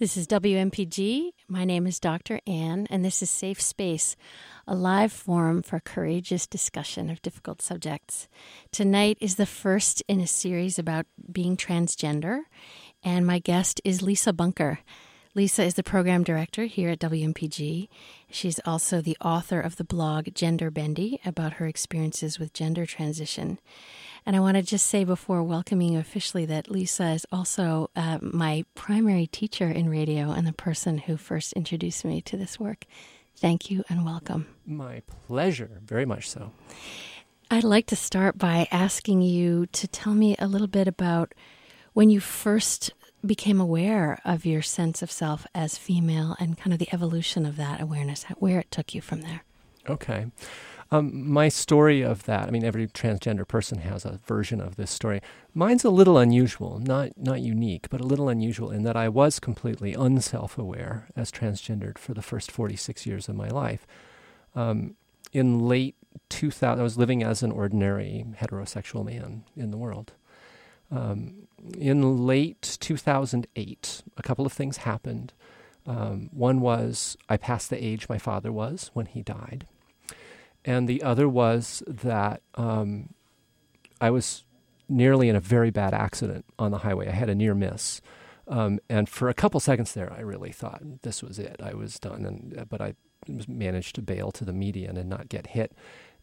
This is WMPG. My name is Dr. Ann, and this is Safe Space, a live forum for courageous discussion of difficult subjects. Tonight is the first in a series about being transgender, and my guest is Lisa Bunker. Lisa is the program director here at WMPG. She's also the author of the blog Gender Bendy about her experiences with gender transition. And I want to just say before welcoming you officially that Lisa is also uh, my primary teacher in radio and the person who first introduced me to this work. Thank you and welcome. My pleasure, very much so. I'd like to start by asking you to tell me a little bit about when you first became aware of your sense of self as female and kind of the evolution of that awareness, where it took you from there. Okay. Um, my story of that, I mean, every transgender person has a version of this story. Mine's a little unusual, not, not unique, but a little unusual in that I was completely unself aware as transgendered for the first 46 years of my life. Um, in late 2000, I was living as an ordinary heterosexual man in the world. Um, in late 2008, a couple of things happened. Um, one was I passed the age my father was when he died and the other was that um, I was nearly in a very bad accident on the highway. I had a near miss, um, and for a couple seconds there, I really thought this was it. I was done, and uh, but I managed to bail to the median and not get hit,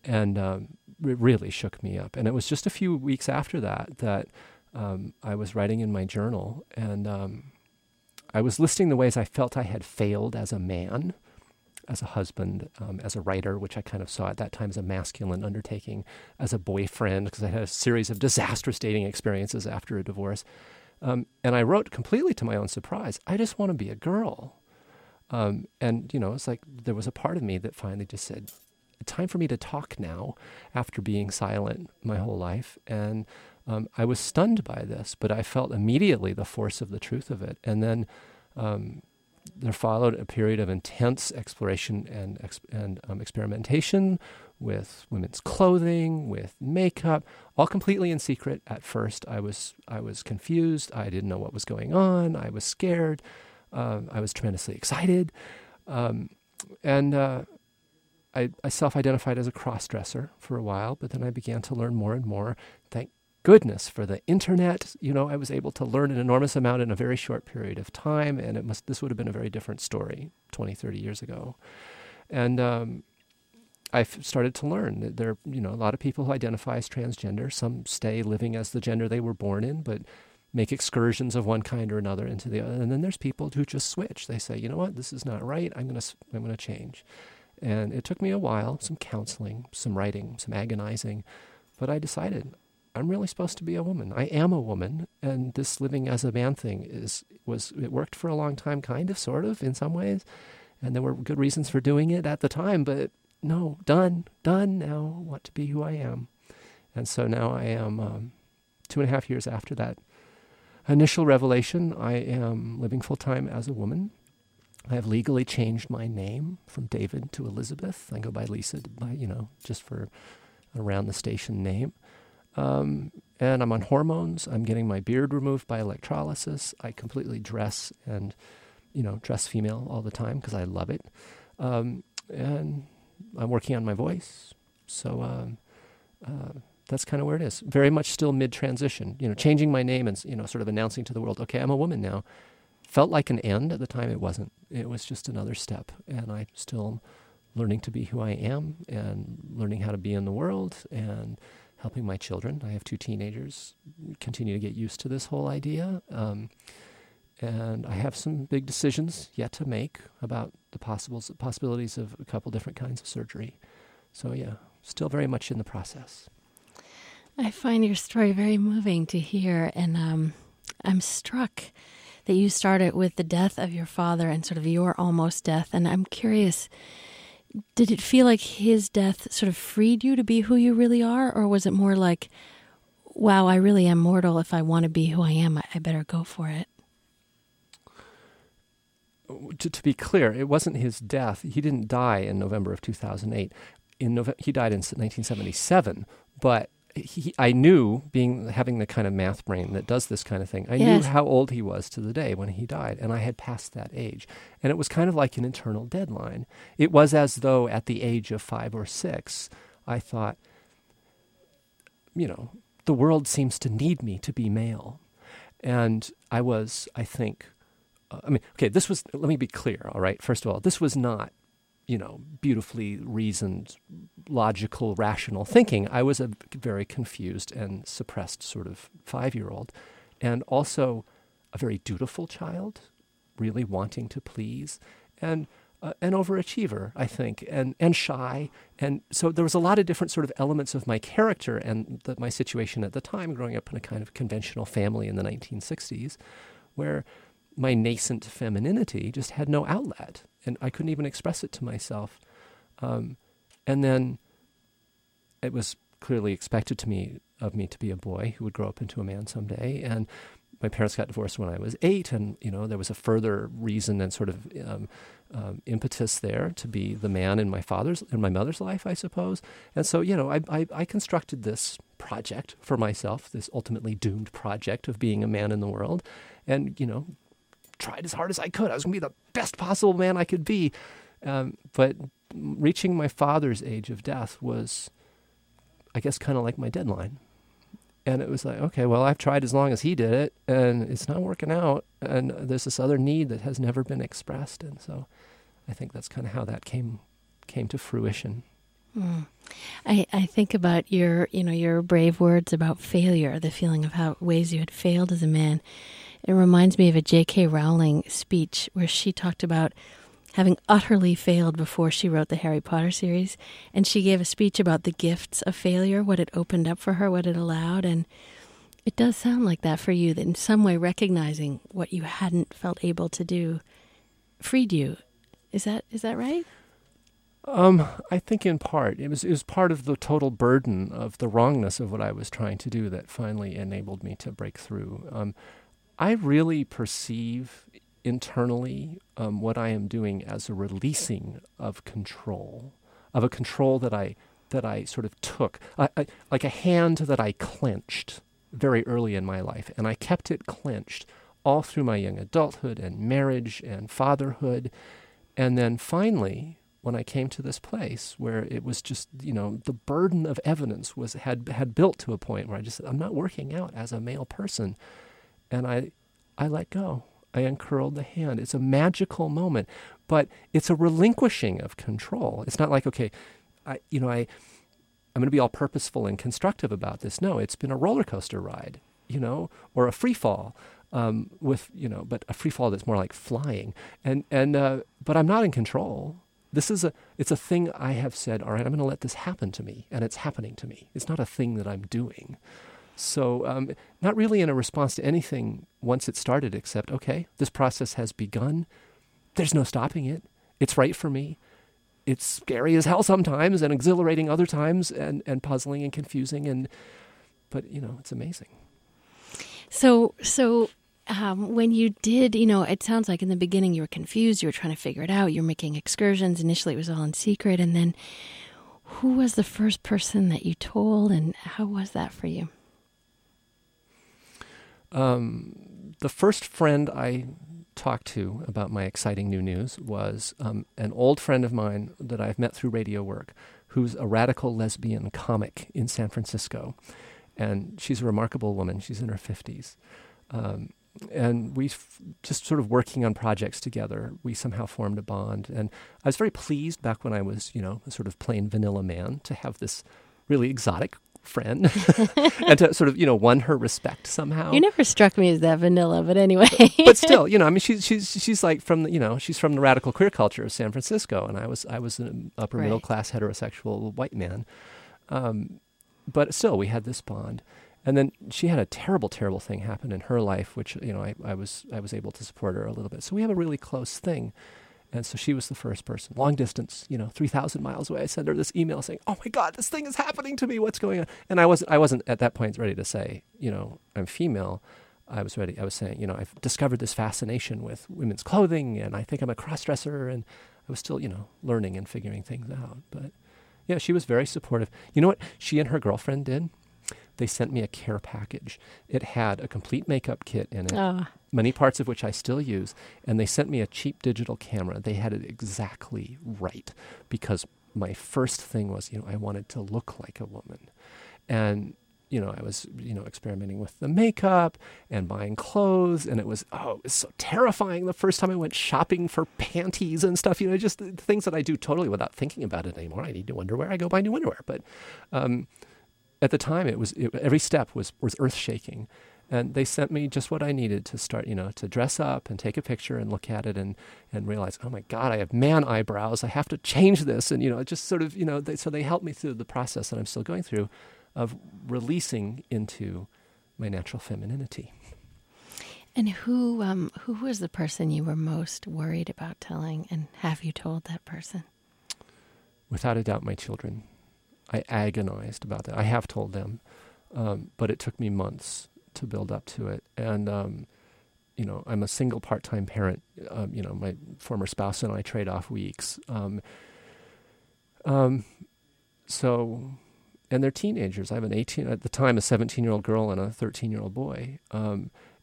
and um, it really shook me up. And it was just a few weeks after that that um, I was writing in my journal, and um, I was listing the ways I felt I had failed as a man as a husband, um, as a writer, which I kind of saw at that time as a masculine undertaking, as a boyfriend, because I had a series of disastrous dating experiences after a divorce. Um, and I wrote completely to my own surprise, I just want to be a girl. Um, and, you know, it's like there was a part of me that finally just said, time for me to talk now after being silent my whole life. And um, I was stunned by this, but I felt immediately the force of the truth of it. And then um, there followed a period of intense exploration and, and um, experimentation with women's clothing, with makeup, all completely in secret. At first, I was I was confused. I didn't know what was going on. I was scared. Um, I was tremendously excited, um, and uh, I, I self-identified as a cross-dresser for a while. But then I began to learn more and more. Goodness for the internet. You know, I was able to learn an enormous amount in a very short period of time, and it must this would have been a very different story 20, 30 years ago. And um, I started to learn that there, you know, a lot of people who identify as transgender. Some stay living as the gender they were born in, but make excursions of one kind or another into the other. And then there's people who just switch. They say, you know what, this is not right. I'm gonna I'm gonna change. And it took me a while, some counseling, some writing, some agonizing, but I decided I'm really supposed to be a woman. I am a woman, and this living as a man thing is was it worked for a long time, kind of, sort of, in some ways, and there were good reasons for doing it at the time. But no, done, done. Now, want to be who I am, and so now I am. Um, two and a half years after that initial revelation, I am living full time as a woman. I have legally changed my name from David to Elizabeth. I go by Lisa, by you know, just for around the station name. Um, and I'm on hormones. I'm getting my beard removed by electrolysis. I completely dress and, you know, dress female all the time because I love it. Um, and I'm working on my voice. So um, uh, that's kind of where it is. Very much still mid transition. You know, changing my name and you know, sort of announcing to the world, okay, I'm a woman now. Felt like an end at the time. It wasn't. It was just another step, and I'm still learning to be who I am and learning how to be in the world and helping my children. I have two teenagers continue to get used to this whole idea. Um, and I have some big decisions yet to make about the possible possibilities of a couple different kinds of surgery. So yeah, still very much in the process. I find your story very moving to hear, and um, I'm struck that you started with the death of your father and sort of your almost death. And I'm curious did it feel like his death sort of freed you to be who you really are, or was it more like, wow, I really am mortal. If I want to be who I am, I, better go for it? To, to, be clear, it wasn't his death. He didn't die in November of 2008. In November, he died in 1977, but he, I knew, being having the kind of math brain that does this kind of thing, I Yes. knew how old he was to the day when he died, and I had passed that age. And it was kind of like an internal deadline. It was as though at the age of five or six, I thought, you know, the world seems to need me to be male. And I was, I think, uh, I mean, okay, this was, let me be clear, all right? First of all, this was not, you know, beautifully reasoned, logical, rational thinking. I was a very confused and suppressed sort of five year old, and also a very dutiful child, really wanting to please, and uh, an overachiever, I think, and, and shy. And so there was a lot of different sort of elements of my character and the, my situation at the time, growing up in a kind of conventional family in the 1960s, where my nascent femininity just had no outlet, and I couldn't even express it to myself. Um, and then it was clearly expected to me of me to be a boy who would grow up into a man someday, and my parents got divorced when I was eight, and you know there was a further reason and sort of um, um, impetus there to be the man in my father's in my mother's life, I suppose. And so you know I, I, I constructed this project for myself, this ultimately doomed project of being a man in the world, and you know tried as hard as I could. I was going to be the best possible man I could be, um, but reaching my father's age of death was, I guess, kind of like my deadline. And it was like, okay, well, I've tried as long as he did it, and it's not working out. And there's this other need that has never been expressed, and so I think that's kind of how that came came to fruition. Mm. I, I think about your, you know, your brave words about failure, the feeling of how ways you had failed as a man. It reminds me of a J.K. Rowling speech where she talked about having utterly failed before she wrote the Harry Potter series. And she gave a speech about the gifts of failure, what it opened up for her, what it allowed. And it does sound like that for you, that in some way recognizing what you hadn't felt able to do freed you. Is that is that right? Um, I think in part it was it was part of the total burden of the wrongness of what I was trying to do that finally enabled me to break through. Um, I really perceive internally um, what I am doing as a releasing of control, of a control that I that I sort of took, I, I, like a hand that I clenched very early in my life, and I kept it clenched all through my young adulthood and marriage and fatherhood, and then finally when I came to this place where it was just, you know, the burden of evidence was had had built to a point where I just said, I'm not working out as a male person. And I I let go. I uncurled the hand. It's a magical moment, but it's a relinquishing of control. It's not like, okay, I you know, I I'm going to be all purposeful and constructive about this. No, it's been a roller coaster ride, you know, or a free fall. Um, with you know, but a free fall that's more like flying, and and uh, but I'm not in control. This is a it's a thing I have said, all right, I'm going to let this happen to me, and it's happening to me. It's not a thing that I'm doing. So, um, not really in a response to anything once it started, except, okay, this process has begun. There's no stopping it. It's right for me. It's scary as hell sometimes and exhilarating other times and, and puzzling and confusing. And, but, you know, it's amazing. So, so um, when you did, you know, it sounds like in the beginning you were confused. You were trying to figure it out. You're making excursions. Initially, it was all in secret, and then who was the first person that you told, and how was that for you? Um, the first friend I talked to about my exciting new news was um, an old friend of mine that I've met through radio work, who's a radical lesbian comic in San Francisco, and she's a remarkable woman. She's in her fifties. Um, and we f- just sort of working on projects together, we somehow formed a bond. And I was very pleased back when I was, you know, a sort of plain vanilla man to have this really exotic friend and to sort of, you know, won her respect somehow. You never struck me as that vanilla, but anyway. but still, you know, I mean, she's she's she's like from the, you know, she's from the radical queer culture of San Francisco, and I was I was an upper Right. middle class heterosexual white man. Um, but still, we had this bond. And then she had a terrible, terrible thing happen in her life, which you know I, I was I was able to support her a little bit. So we have a really close thing, and so she was the first person, long distance, you know, three thousand miles away. I sent her this email saying, "Oh my God, this thing is happening to me. What's going on?" And I wasn't I wasn't at that point ready to say, you know, I'm female. I was ready. I was saying, you know, I've discovered this fascination with women's clothing, and I think I'm a crossdresser, and I was still, you know, learning and figuring things out. But yeah, she was very supportive. You know what she and her girlfriend did? They sent me a care package. It had a complete makeup kit in it, Oh, many parts of which I still use, and they sent me a cheap digital camera. They had it exactly right because my first thing was, you know, I wanted to look like a woman. And you know, I was, you know, experimenting with the makeup and buying clothes, and it was, oh, it was so terrifying the first time I went shopping for panties and stuff. You know, just the things that I do totally without thinking about it anymore. I need new underwear, I go buy new underwear. But um, at the time, it was it, every step was was earth shaking, and they sent me just what I needed to start, you know, to dress up and take a picture and look at it and and realize, oh my God, I have man eyebrows. I have to change this, and you know, it just sort of, you know, they, so they helped me through the process that I'm still going through of releasing into my natural femininity. and who um, who was the person you were most worried about telling, and have you told that person? Without a doubt, my children. I agonized about that. I have told them, um, but it took me months to build up to it. And um, you know, I'm a single part-time parent. Um, you know, my former spouse and I trade off weeks. Um, um, so, and they're teenagers. I have an 18 at the time, a 17-year-old girl and a 13-year-old boy.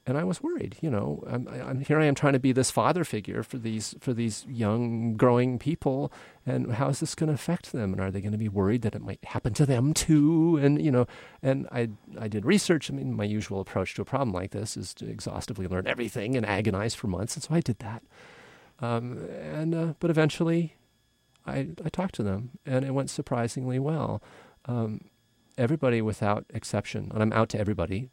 And I was worried. You know, I'm, I'm, here. I am trying to be this father figure for these for these young, growing people, and how is this going to affect them? And are they going to be worried that it might happen to them too? And you know, and I I did research. I mean, my usual approach to a problem like this is to exhaustively learn everything and agonize for months, and so I did that. Um, and uh, but eventually, I I talked to them, and it went surprisingly well. Um, everybody without exception, and I'm out to everybody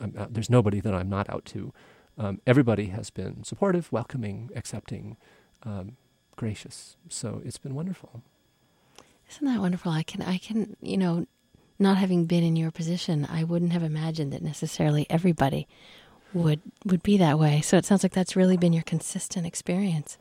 out, there's nobody that I'm not out to. Um, everybody has been supportive, welcoming, accepting, um, gracious. So it's been wonderful. Isn't that wonderful? I can I can you know, not having been in your position, I wouldn't have imagined that necessarily everybody would would be that way. So it sounds like that's really been your consistent experience.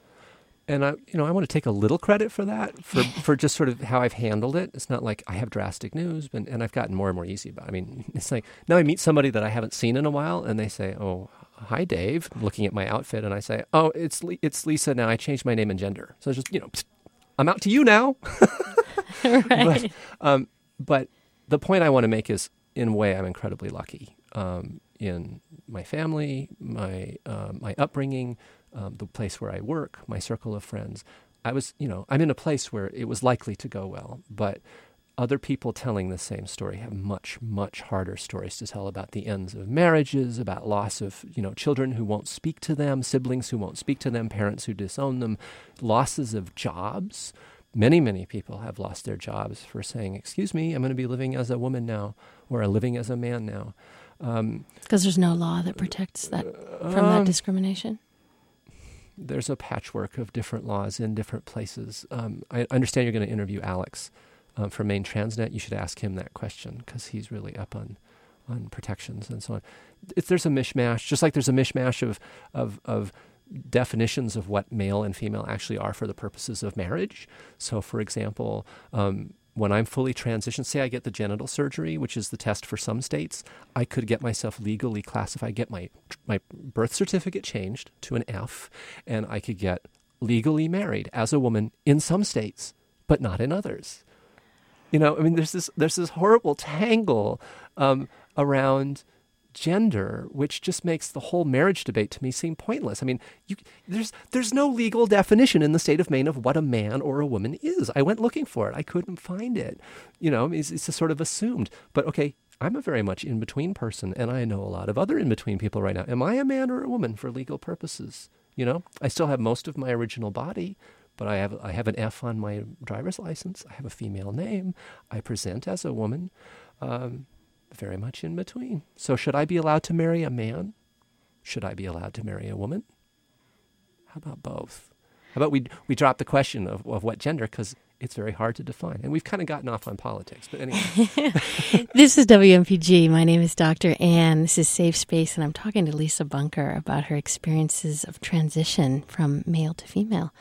And I, you know, I want to take a little credit for that, for, for just sort of how I've handled it. It's not like I have drastic news, but, and I've gotten more and more easy about. it. I mean, it's like now I meet somebody that I haven't seen in a while, and they say, "Oh, hi, Dave," looking at my outfit, and I say, "Oh, it's it's Lisa now. I changed my name and gender, so it's just you know, I'm out to you now." right. but, um, but the point I want to make is, in a way, I'm incredibly lucky um, in my family, my uh, my upbringing, um, the place where I work, my circle of friends. I was, you know, I'm in a place where it was likely to go well, but other people telling the same story have much, much harder stories to tell about the ends of marriages, about loss of, you know, children who won't speak to them, siblings who won't speak to them, parents who disown them, losses of jobs. Many, many people have lost their jobs for saying, "Excuse me, I'm going to be living as a woman now, or living as a man now." Because um, there's no law that protects that from um, that discrimination there's a patchwork of different laws in different places. Um, I understand you're going to interview Alex um, from Maine Transnet. You should ask him that question because he's really up on on protections and so on. If there's a mishmash, just like there's a mishmash of of of definitions of what male and female actually are for the purposes of marriage. So, for example, um, when I'm fully transitioned, say I get the genital surgery, which is the test for some states, I could get myself legally classified, get my my birth certificate changed to an F, and I could get legally married as a woman in some states, but not in others. You know, I mean, there's this there's this horrible tangle um, around gender, which just makes the whole marriage debate to me seem pointless. I mean, you, there's there's no legal definition in the state of Maine of what a man or a woman is. I went looking for it, I couldn't find it. You know, it's, it's sort of assumed. But okay, I'm a very much in between person, and I know a lot of other in between people right now. Am I a man or a woman for legal purposes? You know, I still have most of my original body, but I have I have an F on my driver's license. I have a female name. I present as a woman. Um, very much in between. So, should I be allowed to marry a man? Should I be allowed to marry a woman? How about both? How about we, we drop the question of, of what gender because it's very hard to define. And we've kind of gotten off on politics, but anyway. this is WMPG. My name is Dr. Ann. This is Safe Space, and I'm talking to Lisa Bunker about her experiences of transition from male to female.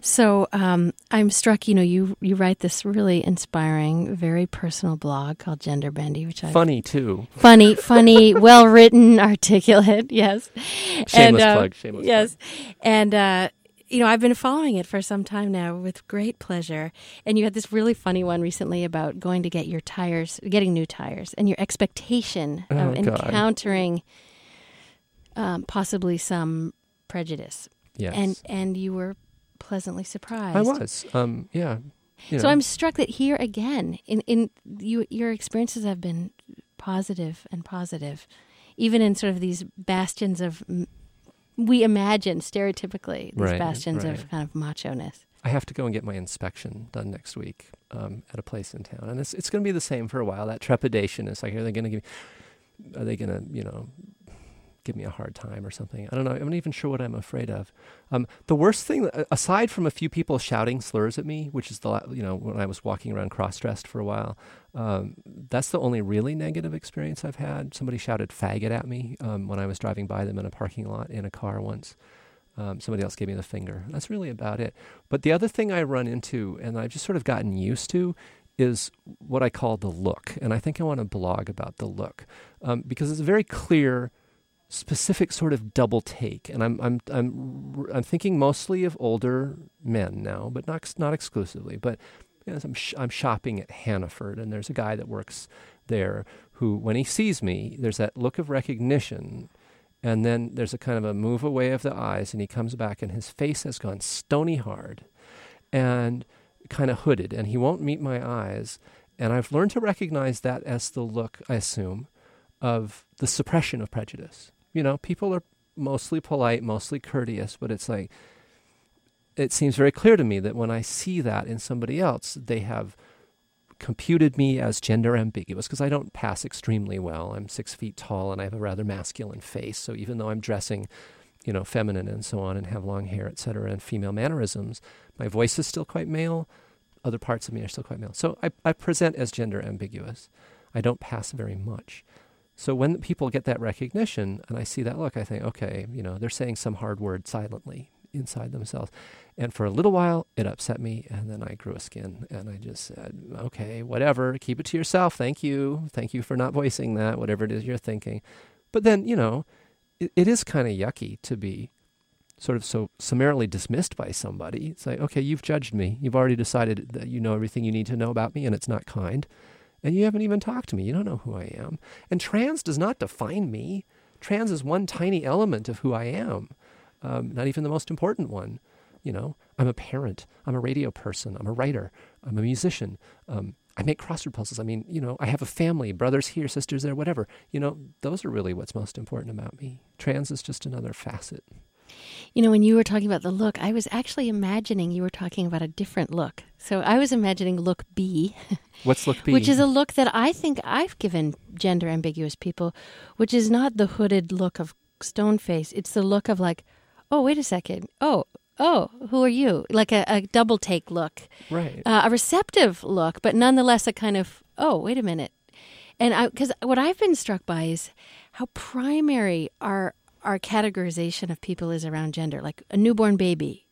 So um, I'm struck. You know, you you write this really inspiring, very personal blog called Gender Bendy, which I funny too. Funny, funny, well written, articulate. Yes. Shameless and, uh, plug. Shameless yes, plug. and uh, you know, I've been following it for some time now with great pleasure. And you had this really funny one recently about going to get your tires, getting new tires, and your expectation Oh, of encountering um, possibly some prejudice. Yes. And and you were pleasantly surprised. I was. Um, yeah. You So know, I'm struck that here again, in in you, your experiences have been positive and positive, even in sort of these bastions of we imagine stereotypically these Right, bastions of kind of macho ness. I have to go and get my inspection done next week um, at a place in town, and it's it's going to be the same for a while. That trepidation is like, are they going to give? Me, are they going to, you know, give me a hard time or something? I don't know. I'm not even sure what I'm afraid of. Um, the worst thing, aside from a few people shouting slurs at me, which is the you know when I was walking around cross dressed for a while, um, that's the only really negative experience I've had. Somebody shouted faggot at me um, when I was driving by them in a parking lot in a car once. Um, somebody else gave me the finger. That's really about it. But the other thing I run into, and I've just sort of gotten used to, is what I call the look. And I think I want to blog about the look um, because it's very clear, specific sort of double take. And I'm I'm I'm I'm thinking mostly of older men now, but not not exclusively. But you know, I'm sh- I'm shopping at Hannaford, and there's a guy that works there who, when he sees me, there's that look of recognition and then there's a kind of a move away of the eyes, and he comes back, and his face has gone stony hard and kind of hooded, and he won't meet my eyes. And I've learned to recognize that as the look, I assume, of the suppression of prejudice. You know, people are mostly polite, mostly courteous, but it's like, it seems very clear to me that when I see that in somebody else, they have computed me as gender ambiguous because I don't pass extremely well. I'm six feet tall and I have a rather masculine face. So even though I'm dressing, you know, feminine and so on and have long hair, et cetera, and female mannerisms, my voice is still quite male. Other parts of me are still quite male. So I, I present as gender ambiguous. I don't pass very much. So when people get that recognition and I see that look, I think, okay, you know, they're saying some hard word silently inside themselves. And for a little while, it upset me. And then I grew a skin and I just said, okay, whatever, keep it to yourself. Thank you. Thank you for not voicing that, whatever it is you're thinking. But then, you know, it, it is kind of yucky to be sort of so summarily dismissed by somebody. It's like, okay, you've judged me. You've already decided that you know everything you need to know about me and it's not kind. And you haven't even talked to me. You don't know who I am. And trans does not define me. Trans is one tiny element of who I am, um, not even the most important one. You know, I'm a parent. I'm a radio person. I'm a writer. I'm a musician. Um, I make crossword puzzles. I mean, you know, I have a family, brothers here, sisters there, whatever. You know, those are really what's most important about me. Trans is just another facet. You know, when you were talking about the look, I was actually imagining you were talking about a different look. So I was imagining look B, What's look B? which is a look that I think I've given gender ambiguous people, which is not the hooded look of stone face. It's the look of like, oh, wait a second. Oh, oh, who are you? Like a, a double take look, right. uh, a receptive look, but nonetheless a kind of, oh, wait a minute. And I, because what I've been struck by is how primary our our categorization of people is around gender. Like a newborn baby,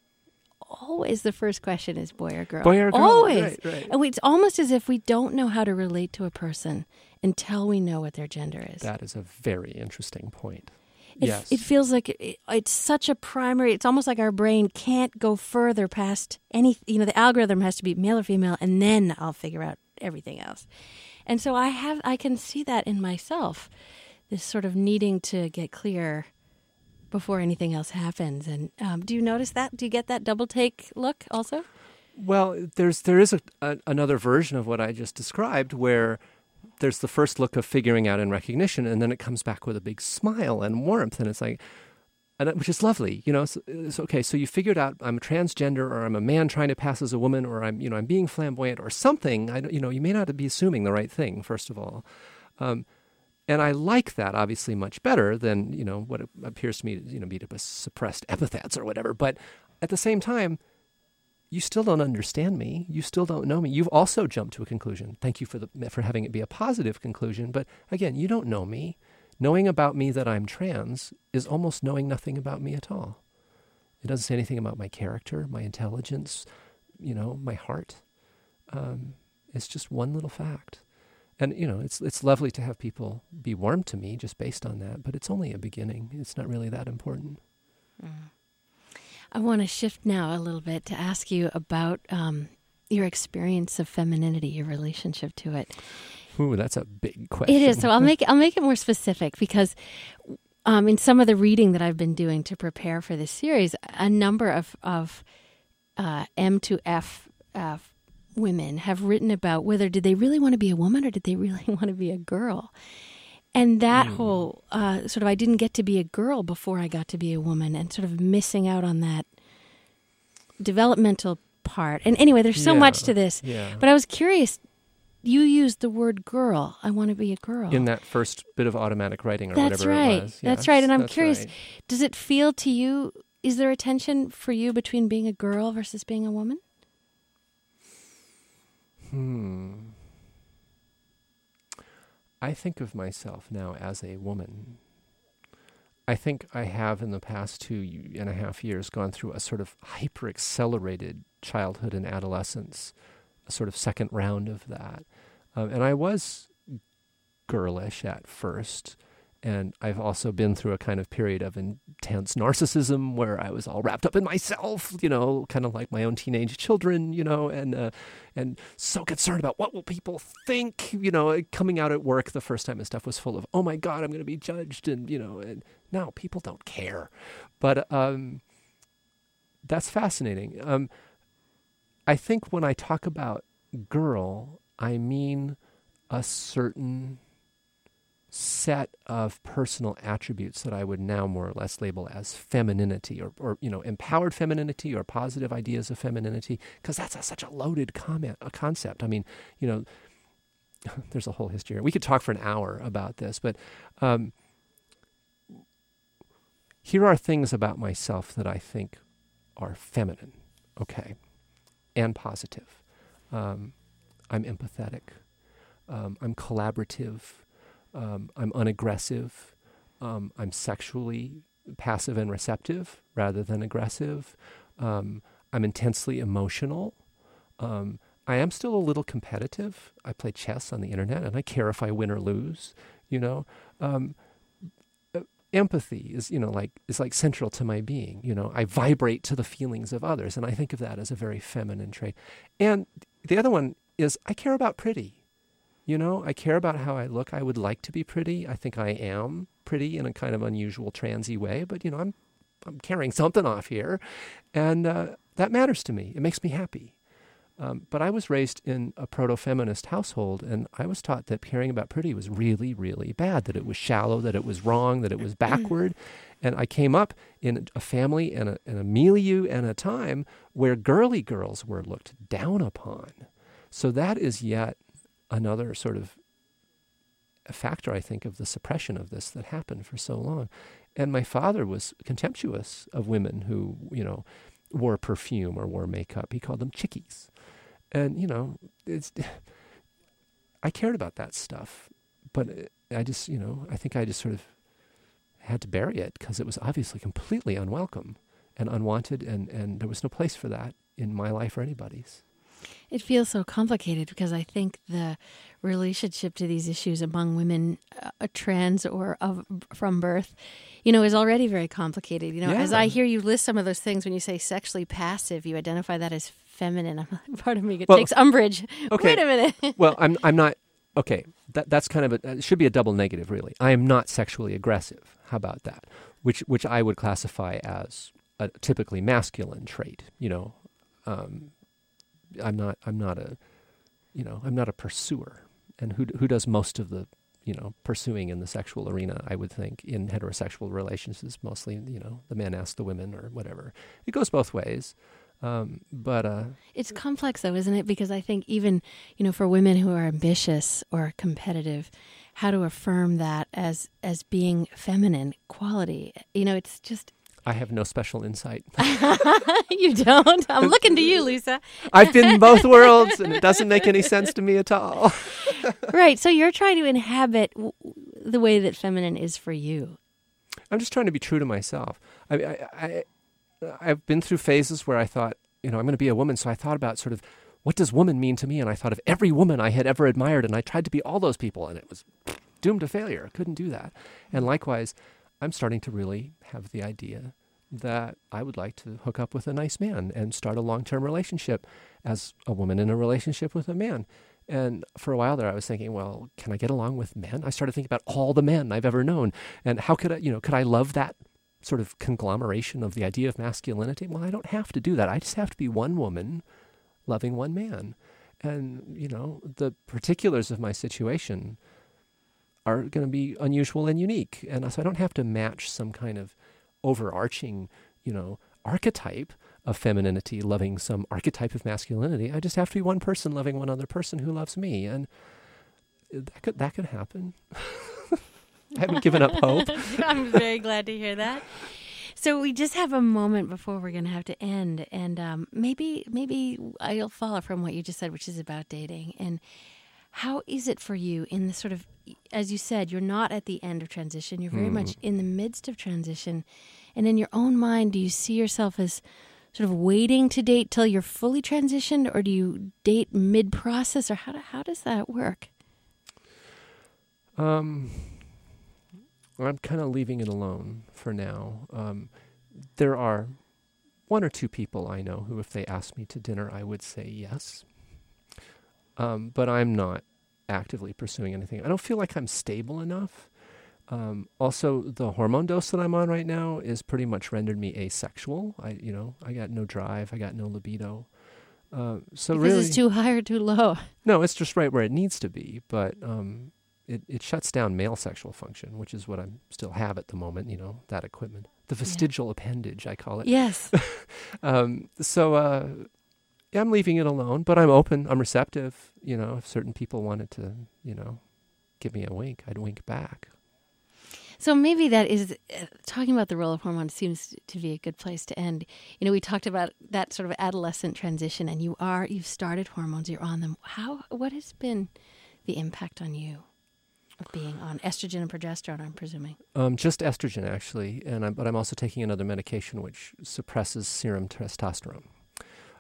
always the first question is boy or girl. Boy or girl, Always. right, right. And it's almost as if we don't know how to relate to a person until we know what their gender is. That is a very interesting point. It, yes. it feels like it, it's such a primary. It's almost like our brain can't go further past any. You know, the algorithm has to be male or female, and then I'll figure out everything else. And so I have, I can see that in myself, this sort of needing to get clear before anything else happens. And um, do you notice that? Do you get that double take look also? Well, there's there is a, a, another version of what I just described where there's the first look of figuring out and recognition, and then it comes back with a big smile and warmth, and it's like, and that- which is lovely, you know. It's, it's okay. So you figured out I'm a transgender, or I'm a man trying to pass as a woman, or I'm you know I'm being flamboyant, or something. I you know you may not be assuming the right thing first of all. Um, and I like that obviously much better than you know what appears to me you know be suppressed epithets or whatever. But at the same time, you still don't understand me. You still don't know me. You've also jumped to a conclusion. Thank you for the for having it be a positive conclusion. But again, you don't know me. Knowing about me that I'm trans is almost knowing nothing about me at all. It doesn't say anything about my character, my intelligence, you know, my heart. Um, it's just one little fact. And you know, it's it's lovely to have people be warm to me just based on that, but it's only a beginning. It's not really that important. I want to shift now a little bit to ask you about um, your experience of femininity, your relationship to it. Ooh, that's a big question. It is. So I'll make it, I'll make it more specific because um, in some of the reading that I've been doing to prepare for this series, a number of of uh, M to F uh, women have written about whether did they really want to be a woman or did they really want to be a girl. And that mm. whole uh, sort of, I didn't get to be a girl before I got to be a woman, and sort of missing out on that developmental part. And anyway, there's so yeah, much to this. Yeah. But I was curious. You used the word girl. I want to be a girl. In that first bit of automatic writing or that's whatever right. it was. That's Yes, right. And I'm that's curious, right. does it feel to you, is there a tension for you between being a girl versus being a woman? Hmm. I think of myself now as a woman. I think I have in the past two and a half years gone through a sort of hyper accelerated childhood and adolescence, a sort of second round of that. Um, and I was girlish at first. And I've also been through a kind of period of intense narcissism where I was all wrapped up in myself, you know, kind of like my own teenage children, you know, and uh, and so concerned about what will people think, you know, coming out at work the first time and stuff was full of, oh my God, I'm going to be judged, and you know, and now people don't care, but um, that's fascinating. Um, I think when I talk about girl, I mean a certain set of personal attributes that I would now more or less label as femininity or, or you know, empowered femininity or positive ideas of femininity, because that's a, such a loaded comment, a concept. I mean, you know, there's a whole history. We could talk for an hour about this, but um, here are things about myself that I think are feminine, okay, and positive. Um, I'm empathetic. Um, I'm collaborative. Um, I'm unaggressive. Um, I'm sexually passive and receptive rather than aggressive. Um, I'm intensely emotional. Um, I am still a little competitive. I play chess on the internet and I care if I win or lose, you know. Um, uh, empathy is, you know, like is like central to my being. You know, I vibrate to the feelings of others, and I think of that as a very feminine trait. And the other one is I care about pretty. You know, I care about how I look. I would like to be pretty. I think I am pretty in a kind of unusual transy way, but you know, I'm I'm carrying something off here, and uh, that matters to me. It makes me happy. Um, but I was raised in a proto-feminist household, and I was taught that caring about pretty was really, really bad. That it was shallow, that it was wrong, that it was backward. and I came up in a family and a, and a milieu and a time where girly girls were looked down upon. So that is yet another sort of factor, I think, of the suppression of this that happened for so long. And my father was contemptuous of women who, you know, wore perfume or wore makeup. He called them chickies. And, you know, it's, I cared about that stuff. But I just, you know, I think I just sort of had to bury it because it was obviously completely unwelcome and unwanted, and, and there was no place for that in my life or anybody's. It feels so complicated because I think the relationship to these issues among women, uh, trans or of, from birth, you know, is already very complicated. You know, as I hear you list some of those things, when you say sexually passive, you identify that as feminine. I'm- Part of me Well, takes umbrage. okay. Wait a minute. well, I'm I'm not okay. That that's kind of a it should be a double negative, really. I am not sexually aggressive. How about that? Which which I would classify as a typically masculine trait. You know, um, I'm not I'm not a you know I'm not a pursuer. And who who does most of the you know pursuing in the sexual arena? I would think in heterosexual relations is mostly you know the men ask the women or whatever. It goes both ways. Um, but uh, It's complex, though, isn't it? Because I think even you know, for women who are ambitious or competitive, how to affirm that as as being feminine quality. You know, it's just I have no special insight. you don't. I'm looking to you, Lisa. I've been in both worlds, and it doesn't make any sense to me at all. Right. So you're trying to inhabit w- the way that feminine is for you. I'm just trying to be true to myself. I, I, I, I've been through phases where I thought, you know, I'm going to be a woman, so I thought about sort of what does woman mean to me, and I thought of every woman I had ever admired, and I tried to be all those people, and it was doomed to failure. I couldn't do that. And likewise, I'm starting to really have the idea that I would like to hook up with a nice man and start a long term relationship as a woman in a relationship with a man. And for a while there, I was thinking, well, can I get along with men? I started thinking about all the men I've ever known, and how could I, you know, could I love that sort of conglomeration of the idea of masculinity? Well, I don't have to do that. I just have to be one woman loving one man, and you know, the particulars of my situation are going to be unusual and unique, and so I don't have to match some kind of overarching, you know, archetype of femininity loving some archetype of masculinity. I just have to be one person loving one other person who loves me, and that could that could happen. I haven't given up hope. I'm very glad to hear that. So we just have a moment before we're going to have to end, and um, maybe maybe I'll follow from what you just said, which is about dating. And how is it for you in the sort of, as you said, you're not at the end of transition. You're very mm. much in the midst of transition, and in your own mind, do you see yourself as sort of waiting to date till you're fully transitioned, or do you date mid process, or how do, how does that work? Um, I'm kind of leaving it alone for now. Um, there are one or two people I know who, if they asked me to dinner, I would say yes. Um, but I'm not actively pursuing anything. I don't feel like I'm stable enough um, also, the hormone dose that I'm on right now is pretty much rendered me asexual. I, you know, I got no drive, I got no libido. Uh, so because really, it's too high or too low. No, it's just right where it needs to be. But um, it it shuts down male sexual function, which is what I still have at the moment. You know, that equipment, the vestigial yeah. appendage, I call it. Yes. um, so uh, I'm leaving it alone, but I'm open. I'm receptive. You know, if certain people wanted to, you know, give me a wink, I'd wink back. So maybe that is uh, talking about the role of hormones seems to be a good place to end. You know, we talked about that sort of adolescent transition, and you are you've started hormones, you're on them. How what has been the impact on you of being on estrogen and progesterone? I'm presuming. Um, just estrogen, actually, and I'm, but I'm also taking another medication which suppresses serum testosterone.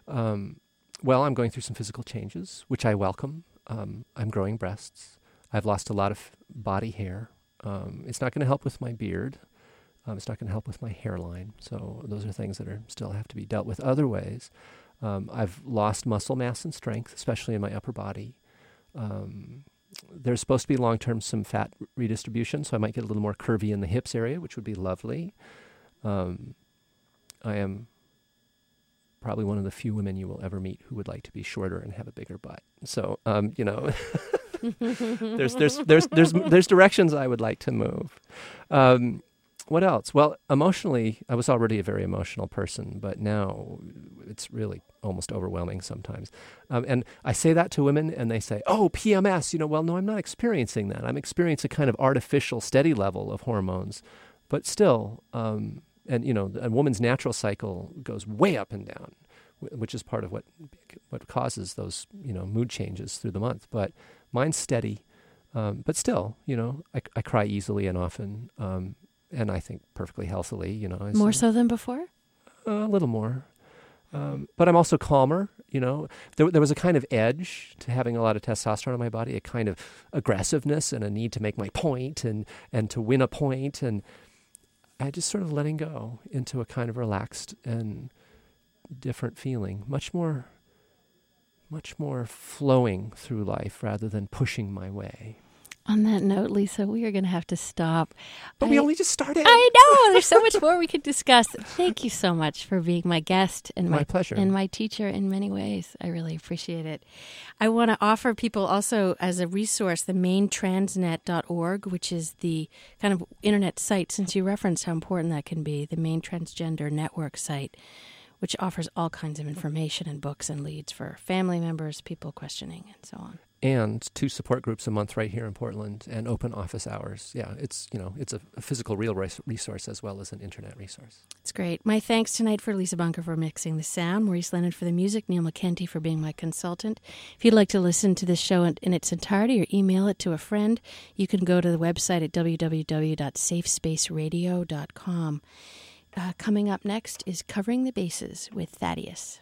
Um, well, I'm going through some physical changes, which I welcome. Um, I'm growing breasts. I've lost a lot of body hair um, it's not going to help with my beard. Um, it's not going to help with my hairline. So those are things that are still have to be dealt with other ways. Um, I've lost muscle mass and strength, especially in my upper body. Um, there's supposed to be long term some fat redistribution, so I might get a little more curvy in the hips area, which would be lovely. I am probably one of the few women you will ever meet who would like to be shorter and have a bigger butt. So, um, you know. there's, there's, there's, there's, there's directions I would like to move. Um, what else? Well, emotionally, I was already a very emotional person, but now it's really almost overwhelming sometimes. Um, and I say that to women, and they say, "Oh, PMS." You know, well, no, I'm not experiencing that. I'm experiencing a kind of artificial, steady level of hormones, but still, um, and you know, a woman's natural cycle goes way up and down, which is part of what what causes those you know mood changes through the month. But mine's steady, um, but still, you know, I, I cry easily and often, um, and I think perfectly healthily. You know, more so than before. A little more, um, but I'm also calmer. You know, there there was a kind of edge to having a lot of testosterone in my body, a kind of aggressiveness and a need to make my point and and to win a point, and I just sort of letting go into a kind of relaxed and different feeling, much more much more flowing through life rather than pushing my way. On that note, Lisa, we are going to have to stop. But I, we only just started. I know. There's so much more we could discuss. Thank you so much for being my guest and my, my pleasure and my teacher in many ways. I really appreciate it. I want to offer people also as a resource the mainetransnet.org, which is the kind of internet site. Since you referenced how important that can be, the Maine transgender network site which offers all kinds of information and books and leads for family members, people questioning, and so on. And two support groups a month right here in Portland, and open office hours. Yeah, it's you know it's a, a physical, real resource as well as an internet resource. It's great. My thanks tonight for Lisa Bunker for mixing the sound, Maurice Leonard for the music, Neil McKenty for being my consultant. If you'd like to listen to this show in, in its entirety or email it to a friend, you can go to the website at www.safespaceradio.com. Uh, coming up next is Covering the Bases with Thaddeus.